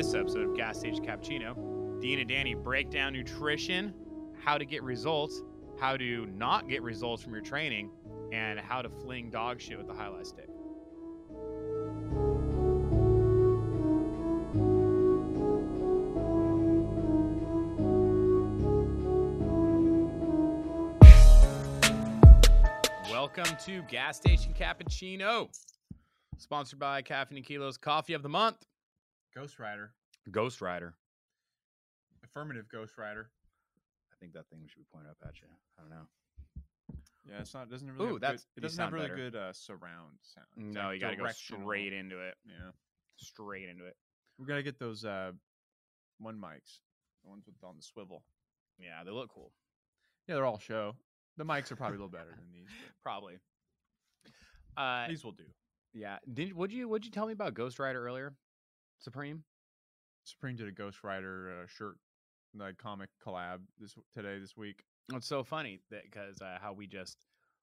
this episode of Gas Station Cappuccino. Dean and Danny break down nutrition, how to get results, how to not get results from your training, and how to fling dog shit with the highlight stick. Welcome to Gas Station Cappuccino, sponsored by Caffeine and Kilos Coffee of the Month, Ghost Rider, Ghost Rider. affirmative Ghost Rider. I think that thing should be pointed up at you. I don't know. Yeah, it's not. Doesn't really. Ooh, that's- Good, it doesn't have sound really better. good uh, surround sound. It's No, like you got to go straight into it. Yeah, Straight into it. we gotta get those uh, one mics, the ones with on the swivel. Yeah, they look cool. Yeah, they're all show. The mics are probably a little better than these. Probably. Uh, these will do. yeah. Did would you would you tell me about Ghost Rider earlier? Supreme. Supreme did a Ghost Rider uh, shirt, like comic collab this today this week. It's so funny that because uh, how we just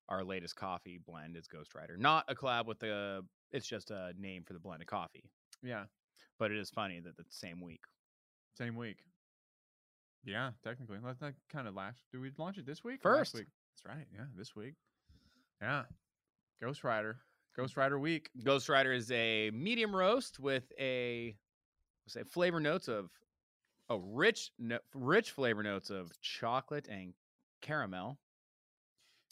our latest coffee blend is Ghost Rider, not a collab with the. It's just a name for the blend of coffee, Yeah, but it is funny that the same week. same week. Yeah, technically, let that kind of last. Do we launch it this week? First. week? That's right. Yeah, this week. Yeah, Ghost Rider, Ghost Rider week. Ghost Rider is a medium roast with a say flavor notes of oh rich no, rich flavor notes of chocolate and caramel,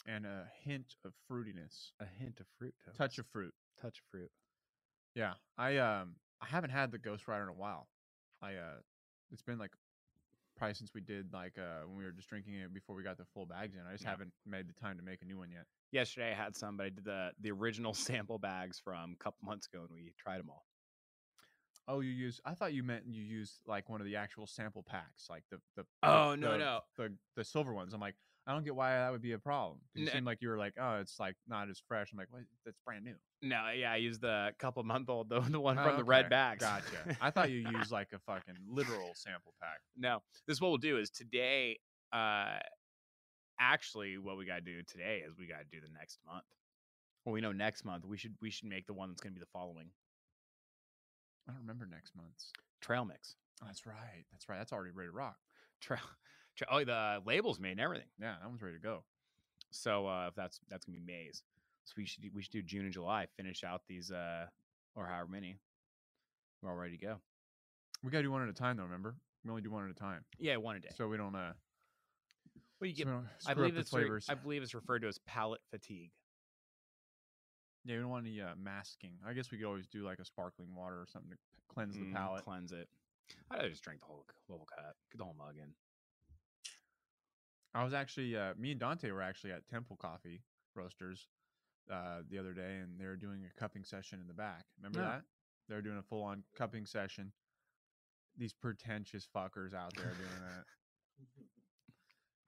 and a hint of fruitiness, a hint of fruit, toast. touch of fruit. touch of fruit. Yeah, I um I haven't had the Ghost Rider in a while. I uh it's been like probably since we did like uh when we were just drinking it before we got the full bags in. I just Yeah. haven't made the time to make a new one yet. Yesterday I had some, but I did the the original sample bags from a couple months ago, and we tried them all. Oh, you use? I thought you meant you used like one of the actual sample packs, like the the. the- Oh, no, the- no. The the silver ones. I'm like, I don't get why that would be a problem. It N- seem like you were like, oh, it's like not as fresh. I'm like, what? That's brand new. No, yeah, I used the couple month old, the, the one Oh, from the red okay, bags. Gotcha. I thought you used like a fucking literal sample pack. no, this is what we'll do is today. Uh, actually, what we got to do today is we got to do the next month. Well, we know next month we should we should make the one that's going to be the following I don't remember next month's. trail mix. That's right. That's right. That's already ready to rock. Trail, tra- oh, the labels made and everything. Yeah, that one's ready to go. So uh, if that's that's gonna be Mays. So we should we should do June and July. Finish out these uh or however many. We're all ready to go. We gotta do one at a time though. Remember, we only do one at a time, Yeah, one a day. so we don't. Uh, well, you so get. we I believe it's re- I believe it's referred to as palate fatigue. yeah, we don't want any uh, masking. I guess we could always do like a sparkling water or something to cleanse Mm, the palate. Cleanse it. I just drink the whole whole cup. Get the whole mug in. I was actually, uh, me and Dante were actually at Temple Coffee Roasters uh, the other day, and they were doing a cupping session in the back. Remember Yeah. that? They were doing a full on cupping session. These pretentious fuckers out there doing that.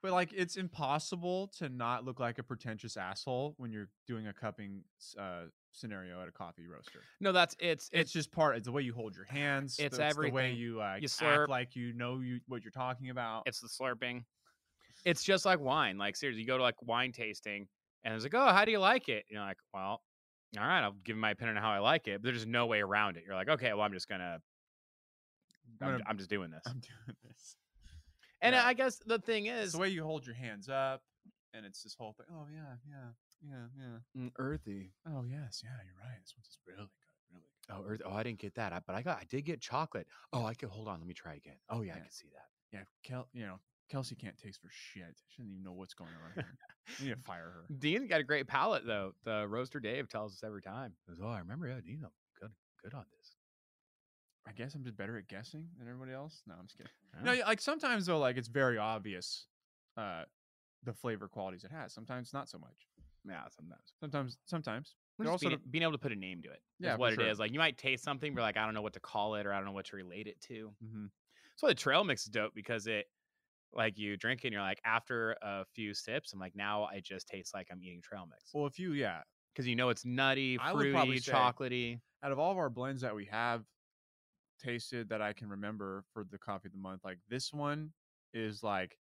But like, it's impossible to not look like a pretentious asshole when you're doing a cupping uh, scenario at a coffee roaster. No, that's it's It's just part. It's the way you hold your hands. It's the, the way you uh, You act slurp. like you know you what you're talking about. it's the slurping. It's just like wine. Like seriously, you go to like wine tasting, and it's like, oh, how do you like it? You're like, well, all right, I'll give my opinion on how I like it. But there's no way around it. You're like, okay, well, I'm just gonna, I'm I'm, I'm just doing this. I'm doing this. And yeah. I guess the thing It's is, the way you hold your hands up, and it's this whole thing. Oh yeah, yeah, yeah, yeah. Mm, earthy. Oh yes, yeah. You're right. This one's really good, really good. Oh, earth. Oh, I didn't get that, I- but I got. I did get chocolate. Oh, I could hold on. Let me try again. Oh yeah, I can see that. Yeah, Kel. You know, Kelsey can't taste for shit. She doesn't even know what's going on. Here. we need to fire her. Dean's got a great palate though. The roaster Dave tells us every time. He goes, oh, I remember. Yeah, Dean, I'm good, good on this. I guess I'm just better at guessing than everybody else. No, I'm just kidding. No, yeah, like sometimes though, like it's very obvious, uh, the flavor qualities it has. Sometimes not so much. yeah, sometimes. Sometimes, sometimes. They're also being, being able to put a name to it. Yeah, what it is. sure. Like you might taste something, but like I don't know what to call it or I don't know what to relate it to. hmm That's why the trail mix is dope because it, like you drink it and you're like after a few sips, I'm like now I just taste like I'm eating trail mix Well, if you, yeah, because you know it's nutty, I would fruity, say- chocolatey. out of all of our blends that we have tasted that I can remember for the coffee of the month, like this one is like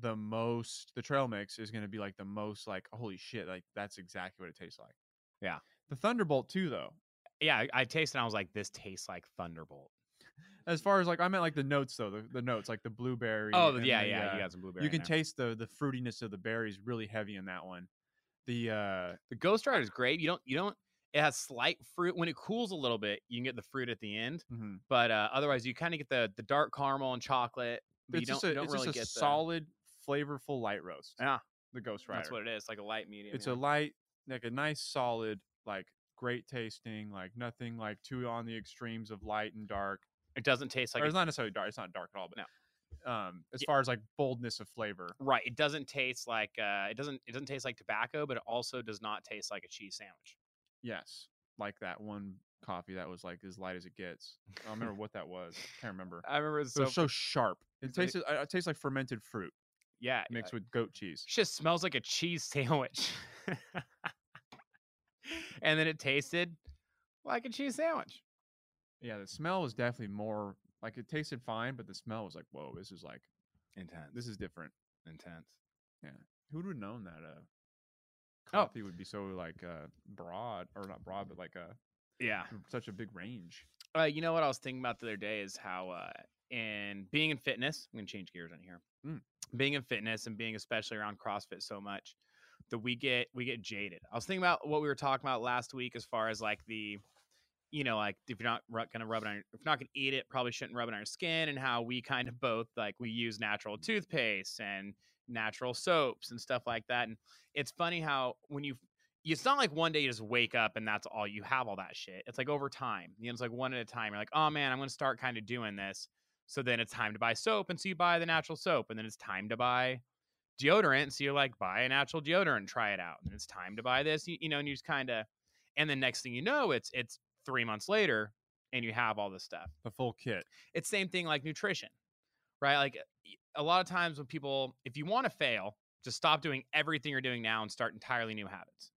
the most the trail mix is going to be like the most like holy shit like that's exactly what it tastes like Yeah. the thunderbolt too though Yeah, I, I tasted and I was like, this tastes like Thunderbolt. As far as like I meant like the notes though, the, the notes like the blueberry. Oh yeah, the, yeah. uh, you got some blueberry. you can there. taste the the fruitiness of the berries really heavy in that one. The uh the Ghost Rider is great. You don't you don't. It has slight fruit when it cools a little bit. You can get the fruit at the end, mhm. but uh, otherwise you kind of get the the dark caramel and chocolate. But it's you just don't, a you don't it's really just a get the- solid, flavorful light roast. Yeah. the Ghost Rider. That's what it is. Like a light medium. it's yeah. a light, like a nice, solid, like great tasting, like nothing like too on the extremes of light and dark. It doesn't taste like or it's not necessarily dark. It's not dark at all, but um, as far as like boldness of flavor, Right. It doesn't taste like uh it doesn't it doesn't taste like tobacco, but it also does not taste like a cheese sandwich. yes, like that one coffee that was like as light as it gets. I don't remember what that was. Can't remember. I remember It was so sharp. It tasted. uh, It tastes like fermented fruit yeah, mixed yeah. with goat cheese. It just smells like a cheese sandwich. and then it tasted like a cheese sandwich. Yeah, the smell was definitely more like it tasted fine, but the smell was like, whoa, this is like Intense. this is different. intense. Yeah. Who would have known that uh Oh. coffee would be so like uh broad or not broad, but like uh Yeah. such a big range. Uh, you know what I was thinking about the other day is how uh in being in fitness, I'm gonna change gears on here. Mm. Being in fitness and being especially around CrossFit so much that we get we get jaded. I was thinking about what we were talking about last week as far as like the you know, like if you're not gonna rub it on, your, if you're not gonna eat it, probably shouldn't rub it on your skin, and how we kind of both like we use natural toothpaste and natural soaps and stuff like that. And it's funny how when you, it's not like one day you just wake up and that's all you have all that shit. It's like over time, you know, it's like one at a time. You're like, oh man, I'm gonna start kind of doing this. So then it's time to buy soap, and so you buy the natural soap, and then it's time to buy deodorant. So you're like, buy a natural deodorant, try it out. And it's time to buy this, you, you know, and you just kind of, and the next thing you know, it's it's three months later, and you have all this stuff. The full kit. It's same thing like nutrition, right? Like a lot of times when people, if you want to fail, just stop doing everything you're doing now and start entirely new habits,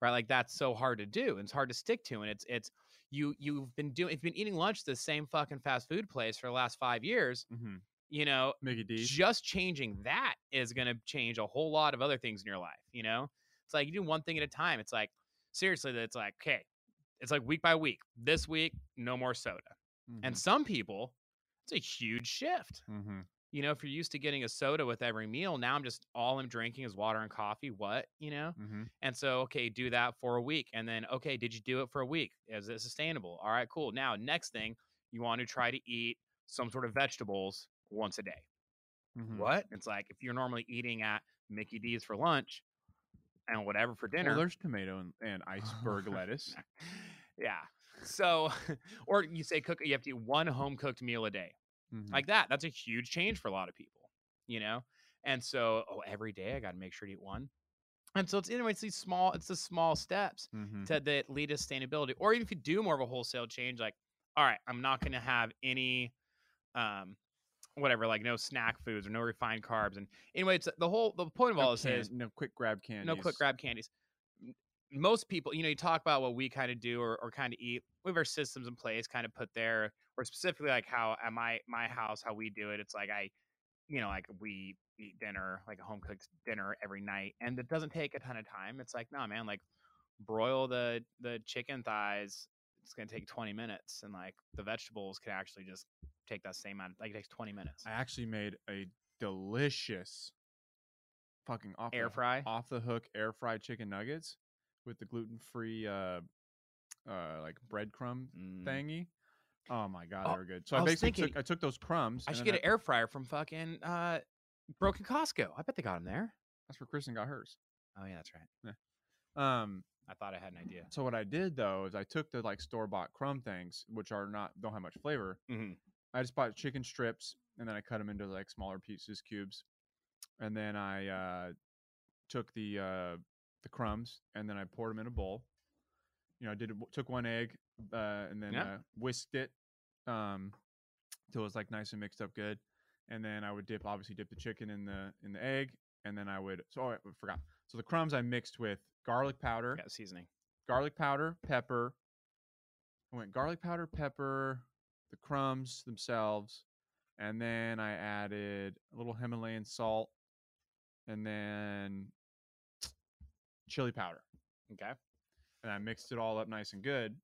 right? Like that's so hard to do and it's hard to stick to, and it's it's you you've been doing, you've been eating lunch at the same fucking fast food place for the last five years, Mm-hmm. you know, Mickey D's. just changing that is going to change a whole lot of other things in your life. You know, it's like you do one thing at a time. It's like seriously, that it's like okay, it's like week by week. This week, no more soda. And some people, it's a huge shift. mm-hmm. You know, if you're used to getting a soda with every meal, now I'm just all I'm drinking is water and coffee. What you know? Mm-hmm. And so, okay, do that for a week. And then, okay, did you do it for a week? Is it sustainable? All right, cool. Now, next thing, you want to try to eat some sort of vegetables once a day. Mm-hmm. What? It's like if you're normally eating at Mickey D's for lunch and whatever for dinner. Well, there's tomato and, and iceberg lettuce. yeah. So, or you say cook, you have to eat one home cooked meal a day. Mhm. Like that. That's a huge change for a lot of people, you know? And so, oh, every day I got to make sure to eat one. And so it's anyway, it's these small, it's the small steps Mhm. to that lead to sustainability. Or even if you do more of a wholesale change, like, all right, I'm not going to have any, um, whatever, like no snack foods or no refined carbs. And anyway, it's uh, the whole the point of all this can- is no quick grab candies. no quick grab candies. Most people, you know, you talk about what we kind of do or, or kind of eat. We have our systems in place, kind of put there, or specifically like how at my my house, how we do it. It's like I, you know, like we eat dinner, like a home cooked dinner every night, and it doesn't take a ton of time. It's like, no, man, like broil the the chicken thighs. It's gonna take 20 minutes, and like the vegetables can actually just take that same amount. Like it takes 20 minutes. I actually made a delicious fucking off Air the, fry. off the hook air fried chicken nuggets with the gluten free uh uh like breadcrumb Mm. thingy. Oh my god, Oh, they were good. So I I, basically thinking- took I took those crumbs. I should get an air fryer from fucking uh, Broken Costco. I bet they got them there. That's where Kristen got hers. Oh yeah, that's right. Um, I thought I had an idea. so what I did though is I took the like store bought crumb things, which are not don't have much flavor. Mm-hmm. I just bought chicken strips and then I cut them into like smaller pieces, cubes, and then I uh, took the uh, the crumbs and then I poured them in a bowl. You know, I did took one egg uh, and then Yeah. uh, whisked it um, till it was like nice and mixed up good, and then I would dip obviously dip the chicken in the in the egg, and then I would so oh, I forgot. So the crumbs I mixed with garlic powder, Yeah, seasoning. garlic powder, pepper. I went garlic powder, pepper, the crumbs themselves, and then I added a little Himalayan salt, and then chili powder, Okay. and I mixed it all up nice and good,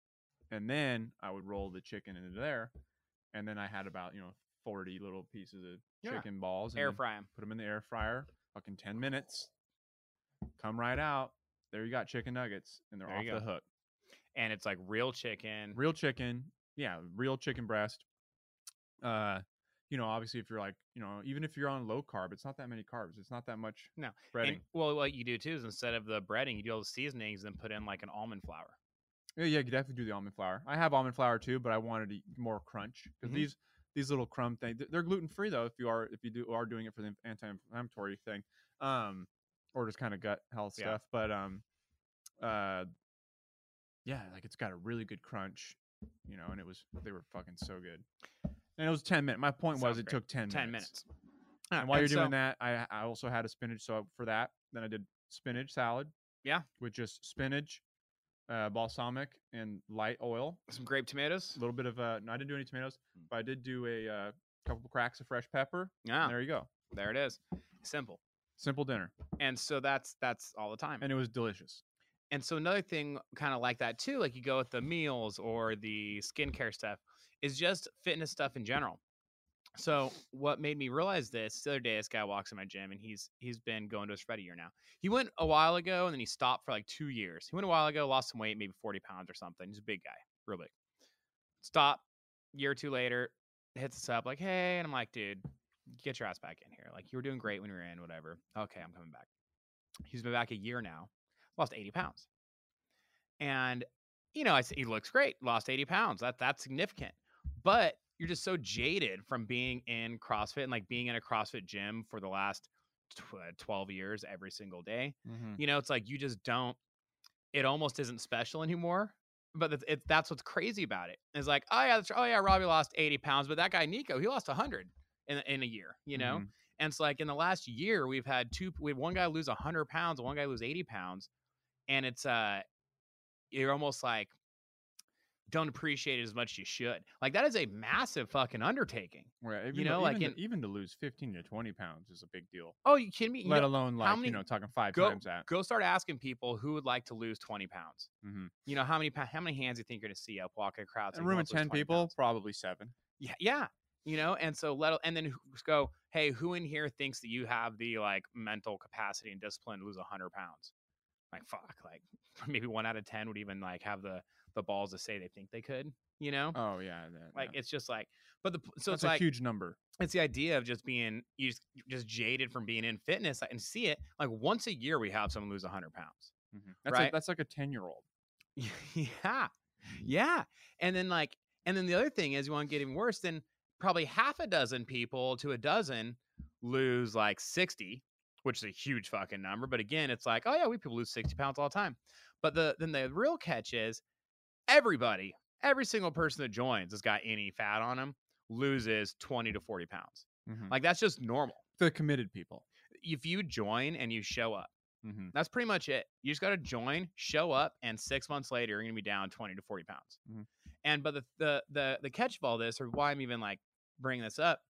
and then I would roll the chicken into there, and then I had about you know forty little pieces of Yeah. chicken balls. And Air fry them. Put them in the air fryer. Fucking ten minutes. Come right out. There you got chicken nuggets, and they're There off the hook. and it's like real chicken. Real chicken. Yeah, real chicken breast. Uh, you know, obviously, if you're like, you know, even if you're on low carb, it's not that many carbs. It's not that much No, breading. And, well, what you do too is instead of the breading, you do all the seasonings and put in like an almond flour. Yeah, yeah, you definitely do the almond flour. I have almond flour too, but I wanted to- more crunch because Mhm. these these little crumb things they're gluten free though. If you are if you do are doing it for the anti-inflammatory thing, um, or just kind of gut health Yeah. stuff. But um, uh, yeah, like it's got a really good crunch, you know, and it was they were fucking so good. And it was ten minutes. My point was Sounds it great. took ten, Ten minutes. minutes. And while you're so- doing that, I I also had a spinach so for that. Then I did spinach salad. Yeah. With just spinach, uh, balsamic, and light oil. some grape tomatoes. A little bit of uh, no, I didn't do any tomatoes, Mm. but I did do a uh, couple cracks of fresh pepper. Yeah, there you go. there it is. Simple. Simple dinner, And so that's that's all the time. and it was delicious. And so another thing kind of like that too, like you go with the meals or the skincare stuff, is just fitness stuff in general. So what made me realize this the other day, this guy walks in my gym and he's he's been going to his for a year now. He went a while ago and then he stopped for like two years. He went a while ago, lost some weight, maybe 40 pounds or something. He's a big guy, real big. Stop, year or two later, hits us up like, hey, and I'm like, dude, get your ass back in here. Like you were doing great when you were in, whatever. Okay, I'm coming back. He's been back a year now, lost 80 pounds. And you know, I said he looks great, lost 80 pounds. That that's significant. But you're just so jaded from being in CrossFit and like being in a CrossFit gym for the last tw- uh, 12 years every single day. Mm-hmm. You know, it's like you just don't. It almost isn't special anymore. But it's, it's that's what's crazy about it. It's like, oh yeah, that's, oh yeah, Robbie lost 80 pounds, but that guy Nico, he lost 100 in in a year. You know, Mhm. and it's like in the last year, we've had two, we had one guy lose 100 pounds, one guy lose 80 pounds. And it's, uh, you're almost like, don't appreciate it as much as you should. Like, that is a massive fucking undertaking. Right. Even You to- know, like even, in- to, even to lose 15 to 20 pounds is a big deal. Oh, you kidding me? Let know, alone like many- you know talking five go- times that. go start asking people who would like to lose 20 pounds. Mm-hmm. You know, how many, how many hands you think you're going to see up walking a crowd? A room of wants to lose 10 people, pounds?" probably seven. Yeah, yeah. You know, and so let and then go, hey, who in here thinks that you have the like mental capacity and discipline to lose hundred pounds? Like fuck, like maybe one out of ten would even like have the the balls to say they think they could. You know, Oh yeah. like yeah. it's just like, but the so that's it's a like huge number. it's the idea of just being you just, just jaded from being in fitness and see it like once a year we have someone lose hundred pounds. Mhm. That's right? like that's like a 10 year old. yeah. Yeah. And then like and then the other thing is you want to get even worse, then probably half a dozen people to a dozen lose like 60, which is a huge fucking number. But again, it's like, oh yeah, we people lose 60 pounds all the time. But the then the real catch is everybody, every single person that joins has got any fat on them, loses 20 to 40 pounds. Mhm. Like that's just normal. the committed people. If you join and you show up, Mm-hmm. that's pretty much it. You just got to join, show up, and six months later, you're going to be down 20 to 40 pounds. Mhm. And but the, the the the catch of all this, or why I'm even like bringing this up,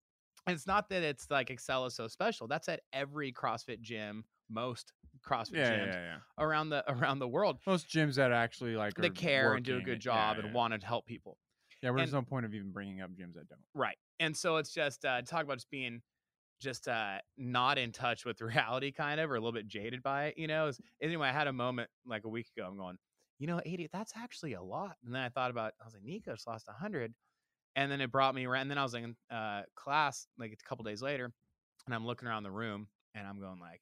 it's not that it's like Excel is so special. That's at every CrossFit gym, most CrossFit Yeah, gyms yeah, yeah. around the around the world Most gyms that actually like are care and do a good job and want to help people. Yeah, there's no point of even bringing up gyms that don't. Right. And so it's just uh, talk about just being just uh, not in touch with reality, kind of, or a little bit jaded by it. You know. Is, anyway, I had a moment like a week ago. I'm going, you know, 80. That's actually a lot. And then I thought about, I was like, Nico just lost 100, and then it brought me around. And then I was in uh, class like a couple days later, and I'm looking around the room, and I'm going like.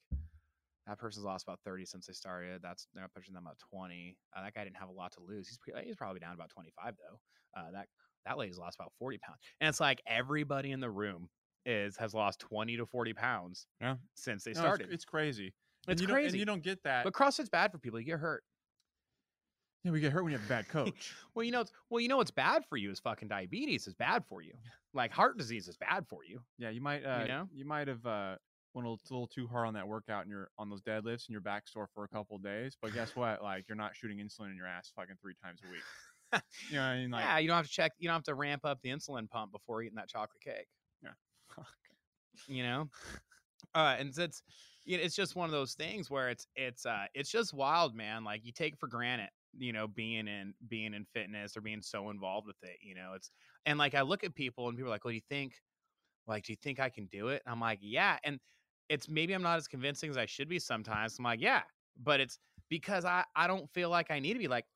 That person's lost about 30 since they started. That's they're pushing them about 20. Uh, that guy didn't have a lot to lose. He's he's probably down about 25 though. Uh, that that lady's lost about 40 pounds. And it's like everybody in the room is has lost 20 to 40 pounds Yeah. since they No, started. it's, crazy. And It's you don't- crazy. and you don't get that. but CrossFit's bad for people. You get hurt. Yeah, we get hurt when you have a bad coach. Well, you know, it's, well, you know what's bad for you is fucking diabetes is bad for you. Like heart disease is bad for you. yeah, you might. Uh, you know? you might have uh, went a little, a little too hard on that workout and you're on those deadlifts and your back sore for a couple of days. But guess what? Like you're not shooting insulin in your ass fucking three times a week. you know, I mean, like yeah, you don't have to check. You don't have to ramp up the insulin pump before eating that chocolate cake. Yeah, fuck. You know, uh, and it's, it's you know, it's just one of those things where it's it's uh it's just wild, man. Like you take for granted you know, being in being in fitness or being so involved with it. You know, it's and like I look at people and people are like, "Well, do you think, like, do you think I can do it?" And I'm like, "Yeah." And it's maybe I'm not as convincing as I should be sometimes. I'm like, "Yeah," but it's because I I don't feel like I need to be like.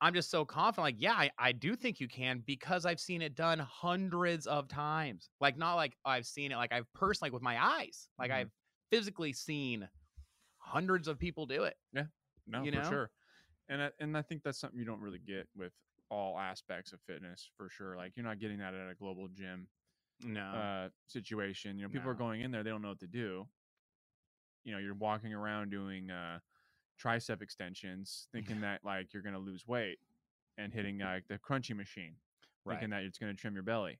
I'm just so confident. Like, yeah, I, I do think you can because I've seen it done hundreds of times. Like, not like I've seen it, like I've personally, like with my eyes, like Mhm. I've physically seen hundreds of people do it. Yeah no, you for know? sure. And I, and I think that's something you don't really get with all aspects of fitness for sure. Like you're not getting that at a global gym No. uh, situation. You know, people are going in there, they don't know what to do. You know, you're walking around doing uh, tricep extensions, thinking that like you're gonna lose weight, and hitting like the crunchy machine, right. thinking that it's gonna trim your belly.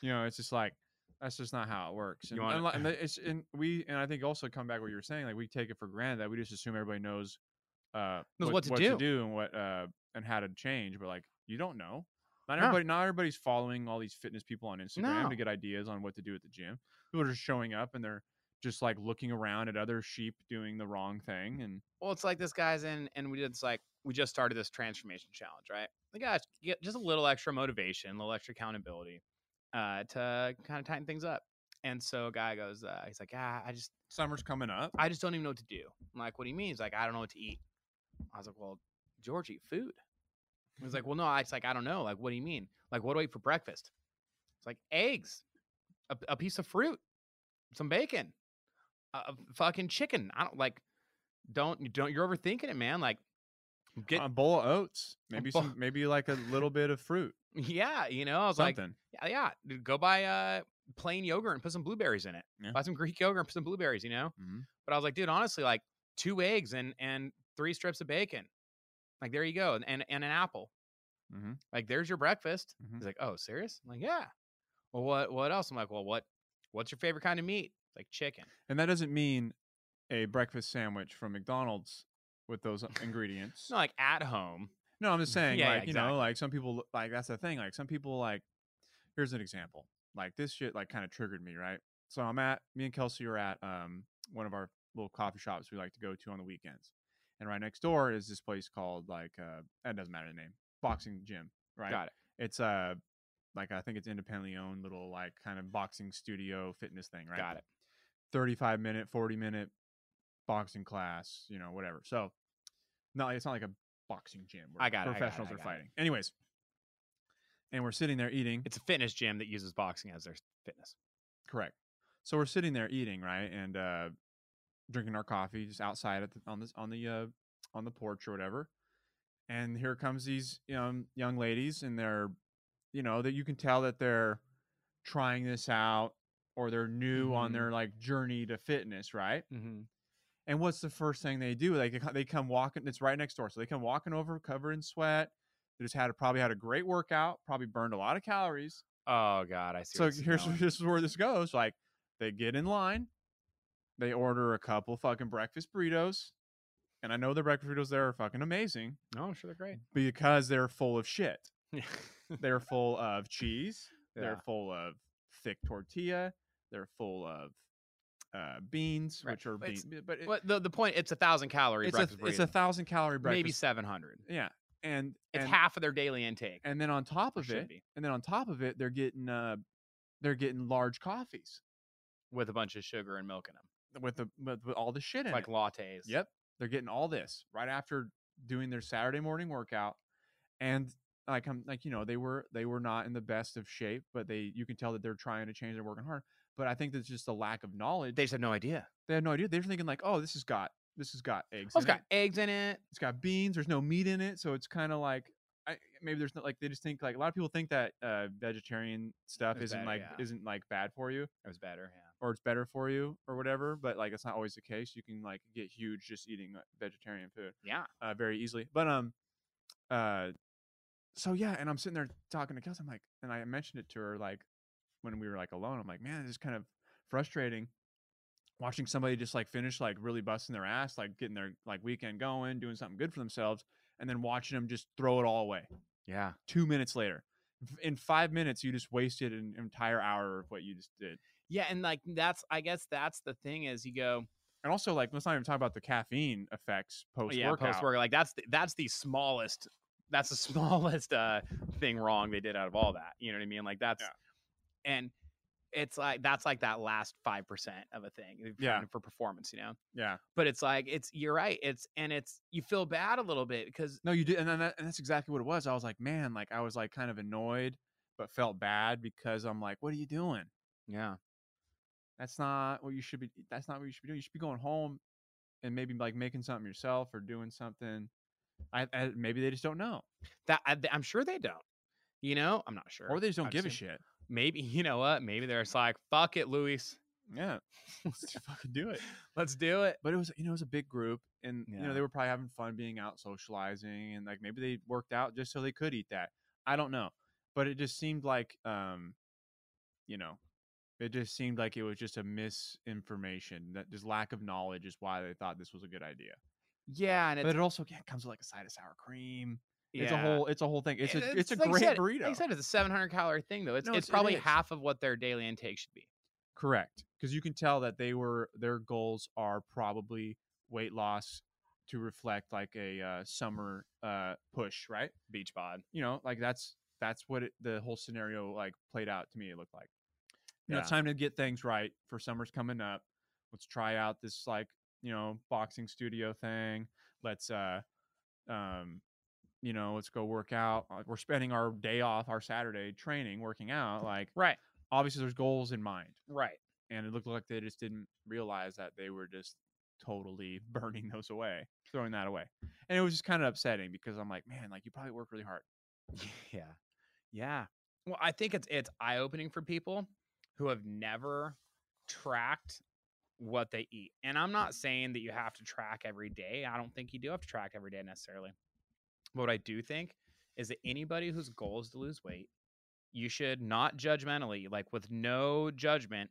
You know, it's just like that's just not how it works. And, wanna- and, and it's and we and I think also come back what you were saying, like we take it for granted that we just assume everybody knows uh Knows what to do. and what uh and how to change, but like you don't know. Not No. everybody not everybody's following all these fitness people on Instagram No. to get ideas on what to do at the gym. People are just showing up and they're just like looking around at other sheep doing the wrong thing and Well, it's like this guy's in, and we did this like we just started this transformation challenge, right? The guys get just a little extra motivation, a little extra accountability, uh, to kind of tighten things up. And so a guy goes, uh, he's like, ah, I just, summer's coming up. I just don't even know what to do. I'm like, what do you mean? He's like, I don't know what to eat. I was like, well, George, eat food. He was like, well, no, I it's like, I don't know. Like, what do you mean? Like, what do I eat for breakfast? It's like eggs, a, a piece of fruit, some bacon, a, a fucking chicken. I don't like. Don't you don't you're overthinking it, man. Like, get a bowl of oats, maybe some maybe like a little bit of fruit. yeah. You know, I was like, Something. yeah, yeah. Go buy uh plain yogurt and put some blueberries in it. Yeah. Buy some Greek yogurt and put some blueberries. You know. Mhm. But I was like, dude, honestly, like two eggs and and three strips of bacon. Like there you go, and and, and an apple. Mhm. Like there's your breakfast. Mhm. He's like, oh, serious? I'm like, yeah. Well, what what else? I'm like, well, what what's your favorite kind of meat? It's like chicken. And that doesn't mean a breakfast sandwich from McDonald's with those ingredients. Not like at home. No, I'm just saying, Yeah, yeah, like, you exactly. know, like some people, like, that's the thing. Like, some people, like, here's an example. Like, this shit, like, kind of triggered me, right? So I'm at, me and Kelsey are at um one of our little coffee shops we like to go to on the weekends. And right next door is this place called, like, uh, it doesn't matter the name, Boxing Gym, right? Got it. It's, uh, like, I think it's independently owned little, like, kind of boxing studio fitness thing, right? Got it. 35 minute, 40 minute boxing class, you know, whatever. So, no, it's not like a boxing gym where I got it, I got it, professionals I are got it. fighting. Anyways, and we're sitting there eating. It's a fitness gym that uses boxing as their fitness. correct. So we're sitting there eating, right, and uh, drinking our coffee just outside at the, on this on the uh, on the porch or whatever. And here comes these young young ladies, and they're, you know, that you can tell that they're trying this out or they're new on Mhm. their like journey to fitness, right? Mm-hmm. And what's the first thing they do? They they come walking. It's right next door, so they come walking over, covered in sweat. They just had a, probably had a great workout, probably burned a lot of calories. Oh God, I see. So here's is where this goes. Like they get in line, they order a couple fucking breakfast burritos, and I know the breakfast burritos there are fucking amazing Oh, sure, they're great. because they're full of shit. Yeah. They're full of cheese. They're full of thick tortilla. They're full of uh, beans, Right. which are But it's- beans, but it, Well, the the point, it's a thousand calorie it's a breakfast it's a thousand calorie breakfast. maybe seven hundred. Yeah, and It's and, half of their daily intake. and then on top or of should it, be, and then on top of it, they're getting uh, they're getting large coffees with a bunch of sugar and milk in them, with the with, with all the shit in like it. lattes. Yep, they're getting all this right after doing their Saturday morning workout, and like I'm like you know they were they were not in the best of shape, but they you can tell that they're trying to change. They're working hard, but I think that's just a lack of knowledge. They just have no idea. they have no idea. They're thinking like, oh, this has got this has got eggs. Oh, it's got it. eggs in it. It's got beans. There's no meat in it, so it's kind of like. I, maybe there's not like they just think like a lot of people think that uh, vegetarian stuff isn't bad, like yeah. isn't like bad for you It was better. Yeah. Or it's better for you or whatever but like it's not always the case you can like get huge just eating uh, vegetarian food Yeah. uh, very easily. But um, uh, so yeah, and I'm sitting there talking to Kelsey. I'm like, and I mentioned it to her like when we were like alone. I'm like, man, it's just kind of frustrating watching somebody just like finish like really busting their ass, like getting their like weekend going, doing something good for themselves, and then watching them just throw it all away. Yeah. Two minutes later, in five minutes, you just wasted an entire hour of what you just did. Yeah, and like that's I guess that's the thing is you go And also, like, let's not even talk about the caffeine effects post yeah, workout. post workout. Like that's the, that's the smallest that's the smallest uh thing wrong they did out of all that. You know what I mean? Like that's and it's like that's like that last five percent of a thing if Yeah. for performance, you know. yeah. But it's like it's you're right. It's and it's you feel bad a little bit because No, you did, and then that, and that's exactly what it was. I was like, man, like I was like kind of annoyed, but felt bad because I'm like, what are you doing? yeah, That's not what you should be. That's not what you should be doing. You should be going home and maybe like making something yourself or doing something. I, I maybe they just don't know, that I, I'm sure they don't. You know, I'm not sure. or they just don't I've give a shit. Maybe you know what? Maybe they're just like, fuck it, Luis. Yeah, let's fucking do it. Let's do it. But it was, you know, it was a big group, and you know they were probably having fun being out socializing, and like maybe they worked out just so they could eat that. I don't know, but it just seemed like, um, you know, it just seemed like it was just a misinformation that just lack of knowledge is why they thought this was a good idea. Yeah, and it's But it also yeah, comes with like a side of sour cream. Yeah. It's a whole, it's a whole thing. It's a, it's, a like great said- burrito. Like I said, it's a 700 calorie thing, though. It's No, it's, it's- probably is. half of what their daily intake should be. Correct, because you can tell that they were their goals are probably weight loss to reflect like a uh, summer uh, push, right? Beach bod. You know, like that's that's what it, the whole scenario like played out to me. It looked like you know, it's Yeah. time to get things right for summer's coming up. Let's try out this like you know boxing studio thing. Let's uh um you know let's go work out. We're spending our day off, our Saturday training, working out. Like Right. obviously, there's goals in mind Right. and it looked like they just didn't realize that they were just totally burning those away, throwing that away. And it was just kind of upsetting because I'm like, man, like you probably work really hard. Yeah. Yeah. Well, I think it's it's eye opening for people who have never tracked what they eat. And I'm not saying that you have to track every day. I don't think you do have to track every day necessarily. But what I do think is that anybody whose goal is to lose weight, you should not judgmentally, like with no judgment,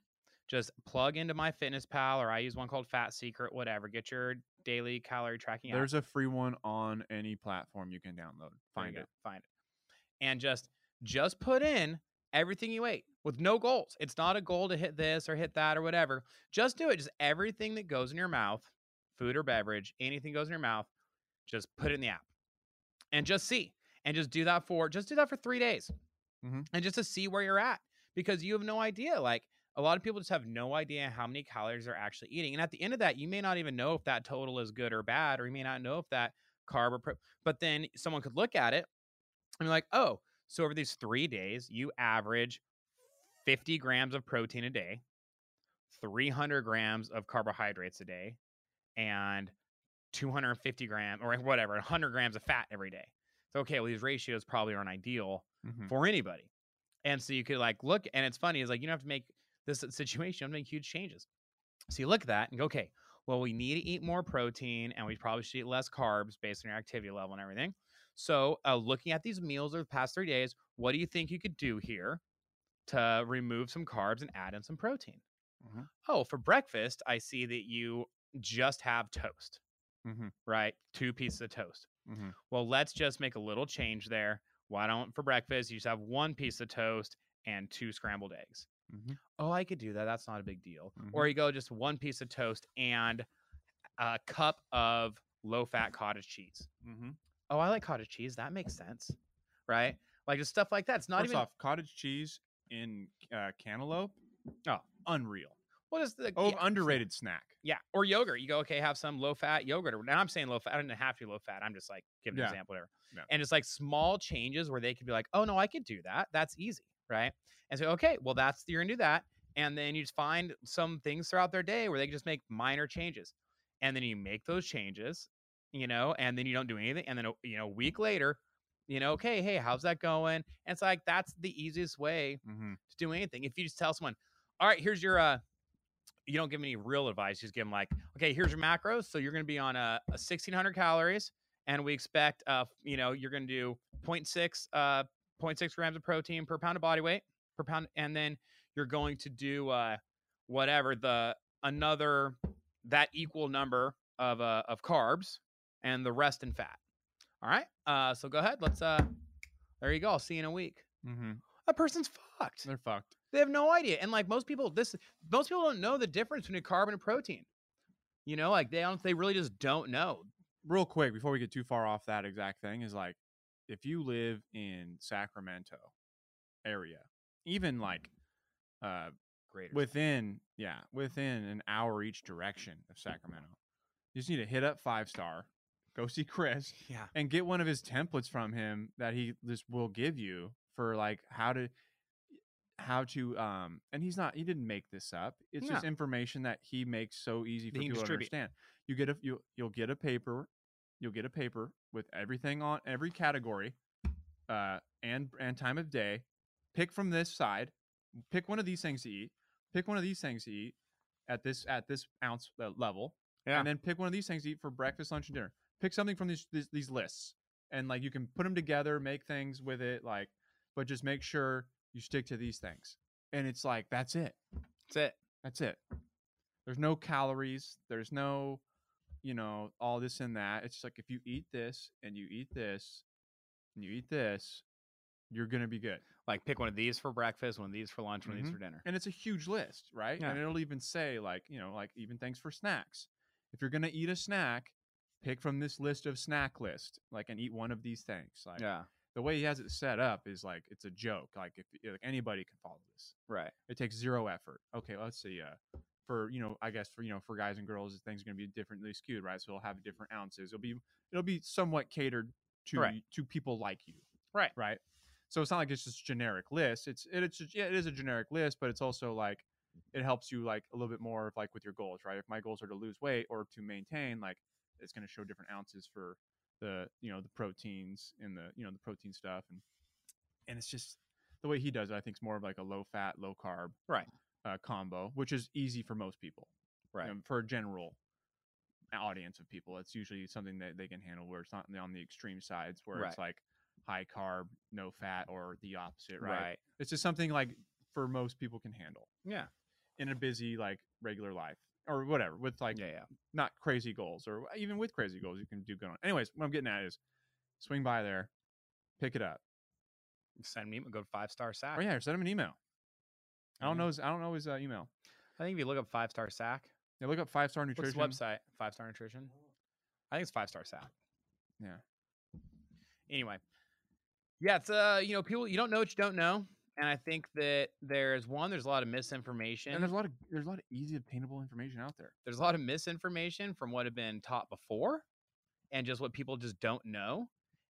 just plug into MyFitnessPal or I use one called FatSecret, whatever. Get your daily calorie tracking app. There's a free one on any platform you can download. Find it. Find it. And just just put in everything you ate with no goals. It's not a goal to hit this or hit that or whatever. Just do it. Just everything that goes in your mouth, food or beverage, anything goes in your mouth, just put it in the app. And just see. And just do that for just do that for 3 days. Mhm. And just to see where you're at because you have no idea like a lot of people just have no idea how many calories they're actually eating. And at the end of that, you may not even know if that total is good or bad, or you may not know if that carb or pro- but then someone could look at it and be like, oh, so over these three days, you average 50 grams of protein a day, 300 grams of carbohydrates a day, and 250 grams or whatever, 100 grams of fat every day. So, okay, well, these ratios probably aren't ideal Mhm. for anybody. And so you could like look, and it's funny, is like you don't have to make this situation, you don't make huge changes. So you look at that and go, okay, well, we need to eat more protein and we probably should eat less carbs based on your activity level and everything. So, uh, looking at these meals over the past three days, what do you think you could do here to remove some carbs and add in some protein? Mhm. Oh, for breakfast, I see that you just have toast, Mhm. right? Two pieces of toast. Mhm. Well, let's just make a little change there. Why don't for breakfast you just have one piece of toast and two scrambled eggs? Mhm. Oh, I could do that. That's not a big deal. Or you go just one piece of toast and a cup of low fat cottage cheese. Oh, I like cottage cheese. That makes sense. Right? Like just stuff like that. It's not First even off, cottage cheese in uh, cantaloupe. Oh. unreal. what is the Oh, yeah, underrated snack. Yeah, or yogurt. You go, okay, have some low fat yogurt. Or, now I'm saying low fat. I don't have to be low fat. I'm just like giving an example, whatever. Yeah. And it's like small changes where they could be like, oh no, I could do that. That's easy, right? And so, okay, well, that's you're gonna do that, and then you just find some things throughout their day where they can just make minor changes, and then you make those changes, you know, and then you don't do anything, and then you know, a week later, you know, okay, hey, how's that going? And it's like that's the easiest way Mm-hmm. to do anything. If you just tell someone, all right, here's your uh you don't give them any real advice, you just give them like, okay, here's your macros. So you're gonna be on a, a sixteen hundred calories, and we expect uh, you know, you're gonna do 0.6 uh 0.6 grams of protein per pound of body weight per pound, and then you're going to do uh whatever the another that equal number of uh of carbs and the rest in fat. All right. Uh so go ahead. Let's uh there you go. I'll see you in a week. Mm-hmm. That person's fucked. They're fucked. They have no idea. And like most people, this most people don't know the difference between a carb and a protein. You know, like they don't. They really just don't know. Real quick, before we get too far off that exact thing, is like if you live in Sacramento area, even like uh Great. within yeah within an hour each direction of Sacramento, you just need to hit up Five Star, go see Chris, yeah. and get one of his templates from him that he just will give you for like how to how to um and he's not he didn't make this up. It's just information that he makes so easy for That he can people to understand. You get a you you'll get a paper you'll get a paper with everything on every category uh and and time of day. Pick from this side. Pick one of these things to eat. Pick one of these things to eat at this at this ounce uh, level Yeah. and then pick one of these things to eat for breakfast lunch and dinner pick something from these these, these lists and like you can put them together make things with it like but just make sure you stick to these things and it's like that's it That's it. that's it there's no calories there's no you know all this and that it's just like if you eat this and you eat this and you eat this you're gonna be good Like pick one of these for breakfast, one of these for lunch, one of these Mhm. for dinner. and it's a huge list right Yeah. and it'll even say like you know like even things for snacks if you're gonna eat a snack pick from this list of snack list like and eat one of these things like Yeah. the way he has it set up is like it's a joke like if like anybody can follow this Right. it takes zero effort okay let's see uh for you know i guess for you know for guys and girls things are going to be differently skewed right so it'll have different ounces it'll be it'll be somewhat catered to Right. to people like you Right. right so it's not like it's just generic list it's it, it's yeah, it is a generic list but it's also like it helps you like a little bit more of like with your goals right if my goals are to lose weight or to maintain like it's going to show different ounces for the you know the proteins and the you know the protein stuff and and it's just the way he does it i think is more of like a low fat low carb Right. uh, combo which is easy for most people Right. for a general audience of people it's usually something that they can handle where it's not on the extreme sides where it's like high carb no fat or the opposite right? Right. it's just something like for most people can handle Yeah. in a busy like regular life or whatever with like yeah. Yeah. not crazy goals or even with crazy goals you can do good on anyways what i'm getting at is swing by there pick it up Send me go to five star sack. or yeah send him an email i don't Yeah. know his i don't know his uh, email I think if you look up five star sack, yeah look up five star what's nutrition the website? Five star nutrition. I think it's five star sack. yeah Anyway, yeah, it's uh, you know, people you don't know what you don't know, and I think that there's one, there's a lot of misinformation. and there's a lot of there's a lot of easy obtainable information out there. There's a lot of misinformation from what had been taught before and just what people just don't know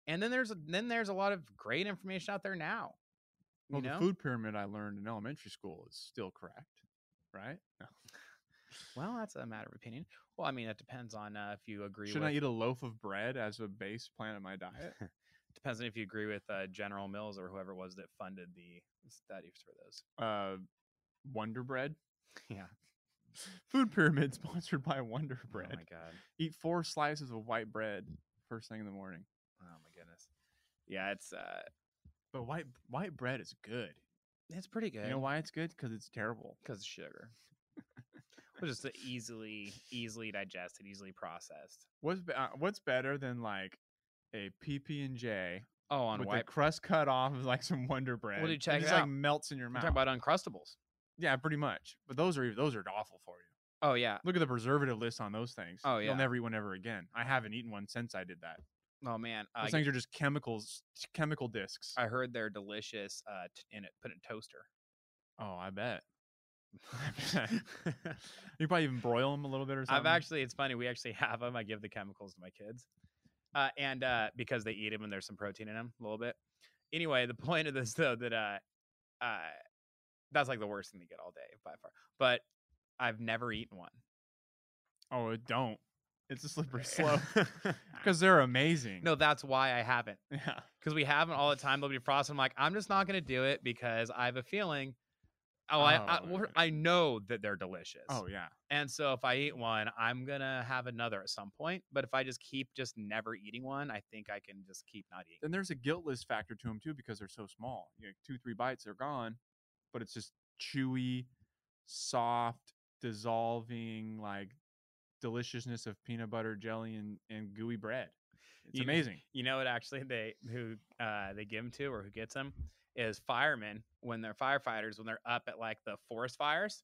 and then there's then there's a lot of great information out there now well know? the food pyramid i learned in elementary school is still correct right? No. well that's a matter of opinion. Well i mean that depends on uh, if you agree should with i eat a loaf of bread as a base plan of my diet depends on if you agree with uh, general mills or whoever it was that funded the studies for those. Uh wonder bread? Yeah. Food pyramid sponsored by wonder bread oh my god. Eat four slices of white bread first thing in the morning. Oh my goodness. Yeah it's uh but white white bread is good. It's pretty good you know why it's good? Because it's terrible. Because sugar. Just a easily easily digested easily processed. What's uh, what's better than like a PB and J oh on with white the crust cut off of like some Wonder Bread? dude, and check it just like melts in your mouth. Talk about uncrustables yeah, pretty much. But those are those are awful for you. oh yeah Look at the preservative list on those things. Oh, yeah. you'll never eat one ever again. I haven't eaten one since I did that. oh man Those uh, things are just chemicals, chemical discs. I heard they're delicious uh, t- in it. Put in a toaster. oh, I bet. you probably even broil them a little bit or something. I've actually, it's funny. We actually have them. I give the chemicals to my kids, uh, and uh, because they eat them and there's some protein in them a little bit. Anyway, the point of this though that uh, uh, that's like the worst thing to get all day by far. But I've never eaten one. Oh, it don't. It's a slippery slope because they're amazing. no, that's why I haven't. Yeah. Because we have them all the time. They'll be frosted. I'm like, I'm just not going to do it because I have a feeling. Oh, I, I, Oh. I know that they're delicious. Oh yeah. And so if I eat one, I'm gonna have another at some point. But if I just keep just never eating one, I think I can just keep not eating. Then there's a guiltless factor to them too because they're so small. You know, two, three bites, they're gone. But it's just chewy, soft, dissolving, like deliciousness of peanut butter jelly and, and gooey bread. It's You amazing. You know what? Actually, they who uh, they give them to or who gets them is firemen when they're firefighters when they're up at like the forest fires.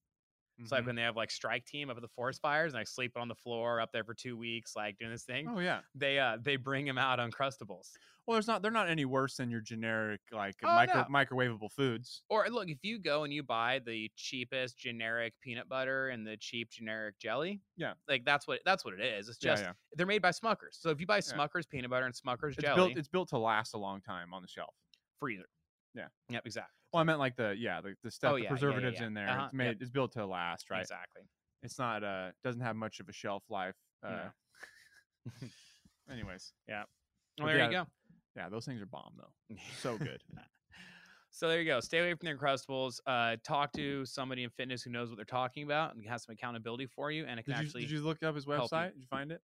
It's like Mhm. when they have like strike team up at the forest fires and I sleep on the floor up there for two weeks, like doing this thing. oh yeah. They uh they bring them out uncrustables. Well, there's not. They're not any worse than your generic like Oh, micro, no. microwavable foods. Or look, if you go and you buy the cheapest generic peanut butter and the cheap generic jelly, Yeah. like that's what that's what it is. It's just yeah. they're made by Smuckers. So if you buy Smuckers peanut butter and Smuckers It's jelly, built. It's built to last a long time on the shelf. freezer. Yeah. Yep. Exactly. Well, I meant like the yeah the, the stuff, Oh, the yeah, yeah, yeah, preservatives yeah. in there. Uh-huh, It's made. yep. It's built to last, right? Exactly. It's not. Uh, doesn't have much of a shelf life. Uh, No. anyways, Well, But there yeah, you go. yeah, those things are bomb though. So good. So there you go. Stay away from the Uncrustables. Uh, talk to somebody in fitness who knows what they're talking about and has some accountability for you, and it can Did you, actually did you look up his help you. website? Did you find it?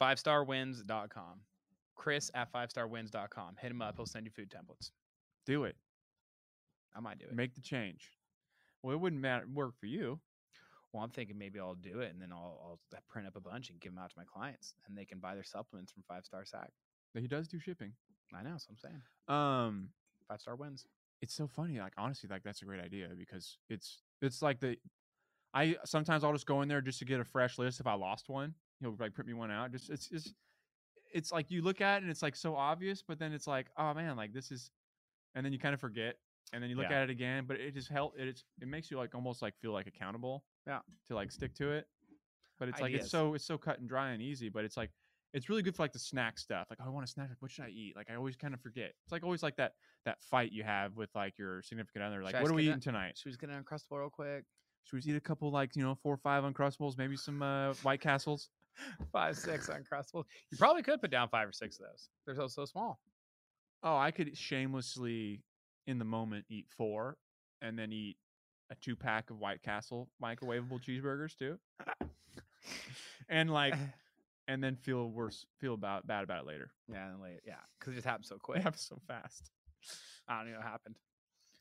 fivestarwins.com. Chris at five star fivestarwins.com. Hit him up. He'll send you food templates. Do it. I might do it. Make the change. Well, it wouldn't matter work for you. Well, I'm thinking maybe I'll do it and then I'll, I'll print up a bunch and give them out to my clients and they can buy their supplements from Five Star Sack. He does do shipping. I know. So I'm saying Um, Five Star wins. it's so funny. Like honestly, like that's a great idea because it's it's like the I sometimes I'll just go in there just to get a fresh list if I lost one. He'll like print me one out. Just it's just it's like you look at it and it's like so obvious, but then it's like, oh man, like this is and then you kind of forget and then you look Yeah. at it again, but it just help it's it makes you like almost like feel like accountable. Yeah. To like stick to it. But it's like it's so it's so cut and dry and easy, but it's like it's really good for like the snack stuff. Like, oh, I want a snack. Like, what should I eat? Like, I always kind of forget. It's like always like that that fight you have with like your significant other. Like, Should what are we eating tonight? Should we just get an Uncrustable real quick? Should we eat a couple like you know four or five uncrustables, maybe some uh, White Castles? Five, six Uncrustables. You probably could put down five or six of those. They're so, so small. Oh, I could shamelessly in the moment eat four, and then eat a two pack of White Castle microwavable cheeseburgers too, and like and then feel worse, feel about bad about it later. Yeah, and late. Yeah, because it just happened so It quick. happens so fast. I don't know what happened.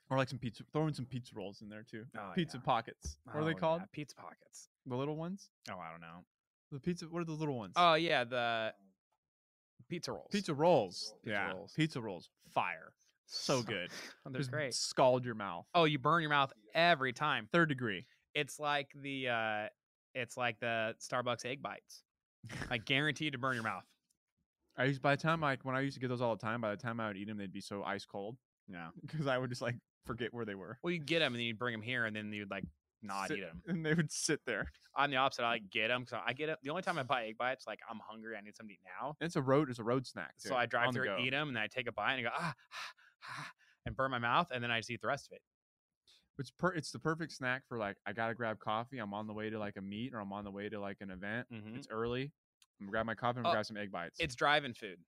Or like some pizza, throwing some pizza rolls in there too. Oh, pizza yeah. pockets. What are Oh, they yeah, called? Pizza pockets. The little ones? Oh, I don't know. The pizza. What are the little ones? Oh yeah, the pizza rolls. pizza rolls. Pizza yeah, rolls. pizza rolls. Fire. So good. Oh, they're Just great. Scald your mouth. Oh, you burn your mouth every time. Third degree. It's like the uh it's like the Starbucks egg bites. Like guaranteed to burn your mouth. I used by the time like when I used to get those all the time. By the time I would eat them, they'd be so ice cold Yeah. because I would just like forget where they were. Well, you get them and then you bring them here and then you'd like not Sit- eat them. and they would sit there. I'm the opposite. I like get them because I get it. The only time I buy egg bites, like I'm hungry, I need something to eat now. It's a road. It's a road snack. So I drive through, eat them, and then I take a bite and I go ah, ah, ah, and burn my mouth, and then I just eat the rest of it. It's per. It's the perfect snack for like I gotta grab coffee. I'm on the way to like a meet or I'm on the way to like an event. Mhm. It's early. I'm gonna grab my coffee and Oh, grab some egg bites. It's driving food.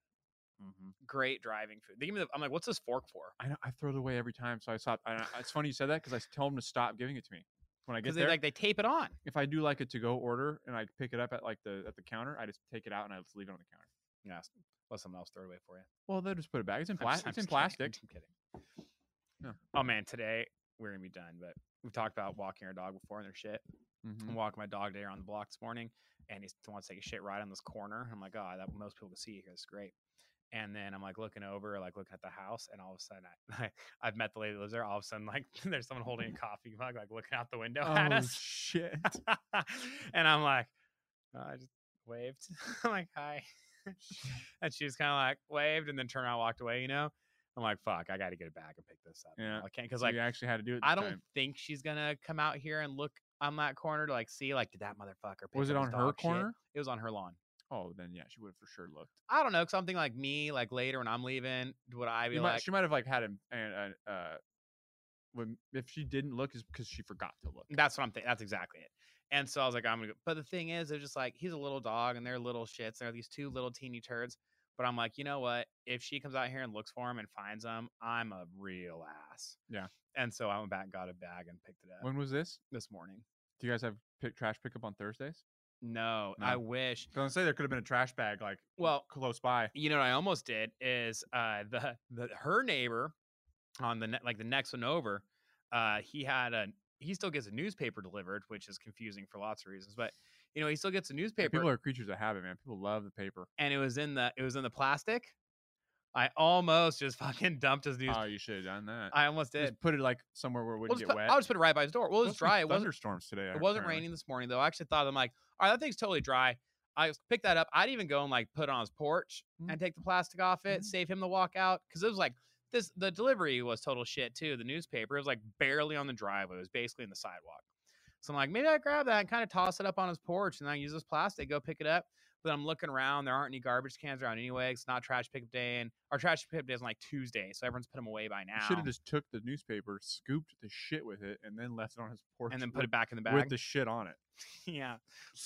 Mhm. Great driving food. They give me the, I'm like, what's this fork for? I know, I throw it away every time. So I stopped. I, I- it's funny you said that because I tell them to stop giving it to me when I get Because there. they like they tape it on. if I do like a to go order and I pick it up at like the at the counter, I just take it out and I just leave it on the counter. Yeah, let someone else throw it away for you. Well, they'll just put it back. It's in just- plastic. I'm It's in kidding. I'm kidding. Yeah. Oh man, today we're gonna be done, but we've talked about walking our dog before and their shit. Mhm. I'm walking my dog today around the block this morning, and he wants to take a shit right on this corner. I'm like, oh, that most people can see you here. It's great. And then I'm like looking over, like looking at the house, and all of a sudden, I, I've met the lady that lives there. All of a sudden, like there's someone holding a coffee mug, like looking out the window at Oh us. shit! and I'm like, oh, I just waved. I'm like, hi. and she just kind of like waved and then turned around and walked away, you know? I'm like, fuck, I got to get it back and pick this up. Yeah. I can't, because So like, you actually had to do it. I don't time. think she's going to come out here and look on that corner to like see, like, did that motherfucker pick Was it on her dog shit? corner? It was on her lawn. Oh, then yeah, she would have for sure looked. I don't know, something like me, like later when I'm leaving, would I be You like, might, she might have like had a, a, a uh, when if she didn't look is because she forgot to look. That's what I'm thinking. That's exactly it. And so I was like, I'm gonna go. But the thing is, they're just like, he's a little dog and they're little shits. They're these two little teeny turds. But I'm like, you know what? If she comes out here and looks for him and finds him, I'm a real ass. Yeah. And so I went back, and got a bag, and picked it up When was this? this morning. Do you guys have pick, trash pickup on Thursdays? No, I No. wish. Gonna say there could have been a trash bag like Well, close by. you know what I almost did is uh the the her neighbor on the ne- like the next one over, uh he had a he still gets a newspaper delivered, which is confusing for lots of reasons, but you know he still gets a newspaper. People are creatures of habit, man. People love the paper. and it was in the it was in the plastic. I almost just fucking dumped his news. Oh, you should have done that. I almost did. Just put it like somewhere where it wouldn't just get put- wet. I'll just put it right by his door. Well, it was Supposed to be dry. It wasn't. thunderstorms today. It wasn't raining this morning though. I actually thought I'm like, all right, that thing's totally dry. I picked that up. I'd even go and like put it on his porch Mhm. and take the plastic off it, Mhm. save him the walk out. Cause it was like this the delivery was total shit too. The newspaper it was like barely on the driveway. It was basically in the sidewalk. So I'm like, maybe I grab that and kind of toss it up on his porch and I use this plastic, go pick it up. But I'm looking around, there aren't any garbage cans around anyway. It's not trash pickup day, and our trash pickup day is on like Tuesday, so everyone's put them away by now. Should have just took the newspaper, scooped the shit with it, and then left it on his porch. and then put with, it back in the bag. with the shit on it. yeah,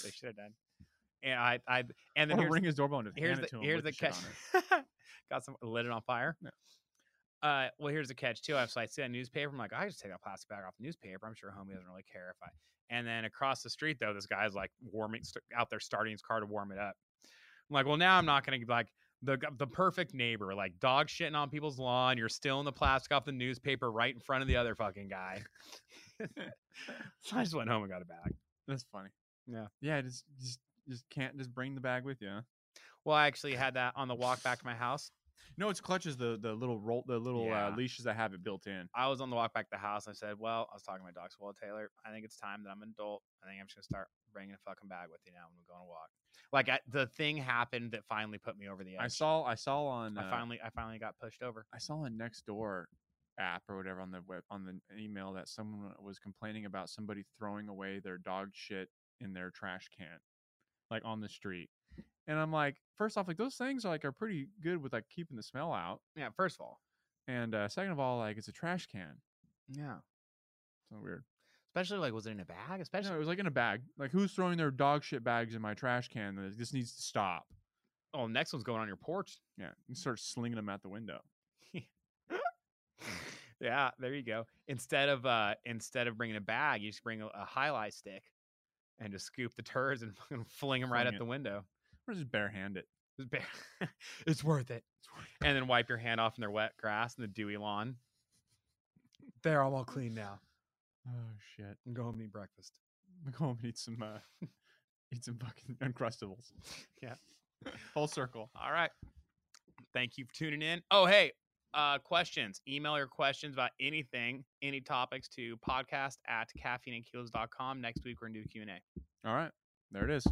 they should have done. And I, I, and then ring his doorbell and just here's hand the it to him here's with the catch. Got some lit it on fire. No. Uh, well, here's the catch too. So I see a newspaper. I'm like, I just take that plastic bag off the newspaper. I'm sure homie doesn't really care if I. And then across the street though, this guy's like warming st- out there, starting his car to warm it up. I'm like, well, now I'm not gonna like the the perfect neighbor, like dog shitting on people's lawn. You're still in the plastic off the newspaper right in front of the other fucking guy. so I just went home and got a bag. That's funny. Yeah. Yeah. Just just just can't just bring the bag with you. Huh? Well, I actually had that on the walk back to my house. No, it's clutches the the little roll the little Yeah. uh, leashes that have it built in. I was on the walk back to the house. I said, "Well, I was talking to my dog. So, well, Taylor, I think it's time that I'm an adult. I think I'm just gonna start bringing a fucking bag with you now when we go on a walk." Like I, the thing happened that finally put me over the edge. I saw I saw on I uh, finally, I finally got pushed over. I saw on Nextdoor app or whatever on the web on the email that someone was complaining about somebody throwing away their dog shit in their trash can, like on the street. And I'm like, first off, like those things are like are pretty good with like keeping the smell out. Yeah. First of all, And uh, second of all, like it's a trash can. yeah. So weird. Especially like, was it in a bag? Especially. No, it was like in a bag. Like who's throwing their dog shit bags in my trash can? This- This needs to stop. Oh, next one's going on your porch. Yeah, and start slinging them out the window. yeah. There you go. Instead of uh, instead of bringing a bag, you just bring a, a highlight stick and just scoop the turds and fucking fling them right Fling at it. the window. Or just barehand it. It's, ba- it's worth it. And then wipe your hand off in their wet grass and the dewy lawn. They're all clean now. Oh shit. And go home and eat breakfast. Go home and eat some uh, eat some fucking uncrustables. Yeah. Full circle. All right. Thank you for tuning in. Oh, hey, uh, questions. Email your questions about anything, any topics to podcast at caffeineandkilos.com. Next week, we're to do Q&A. All right. There it is.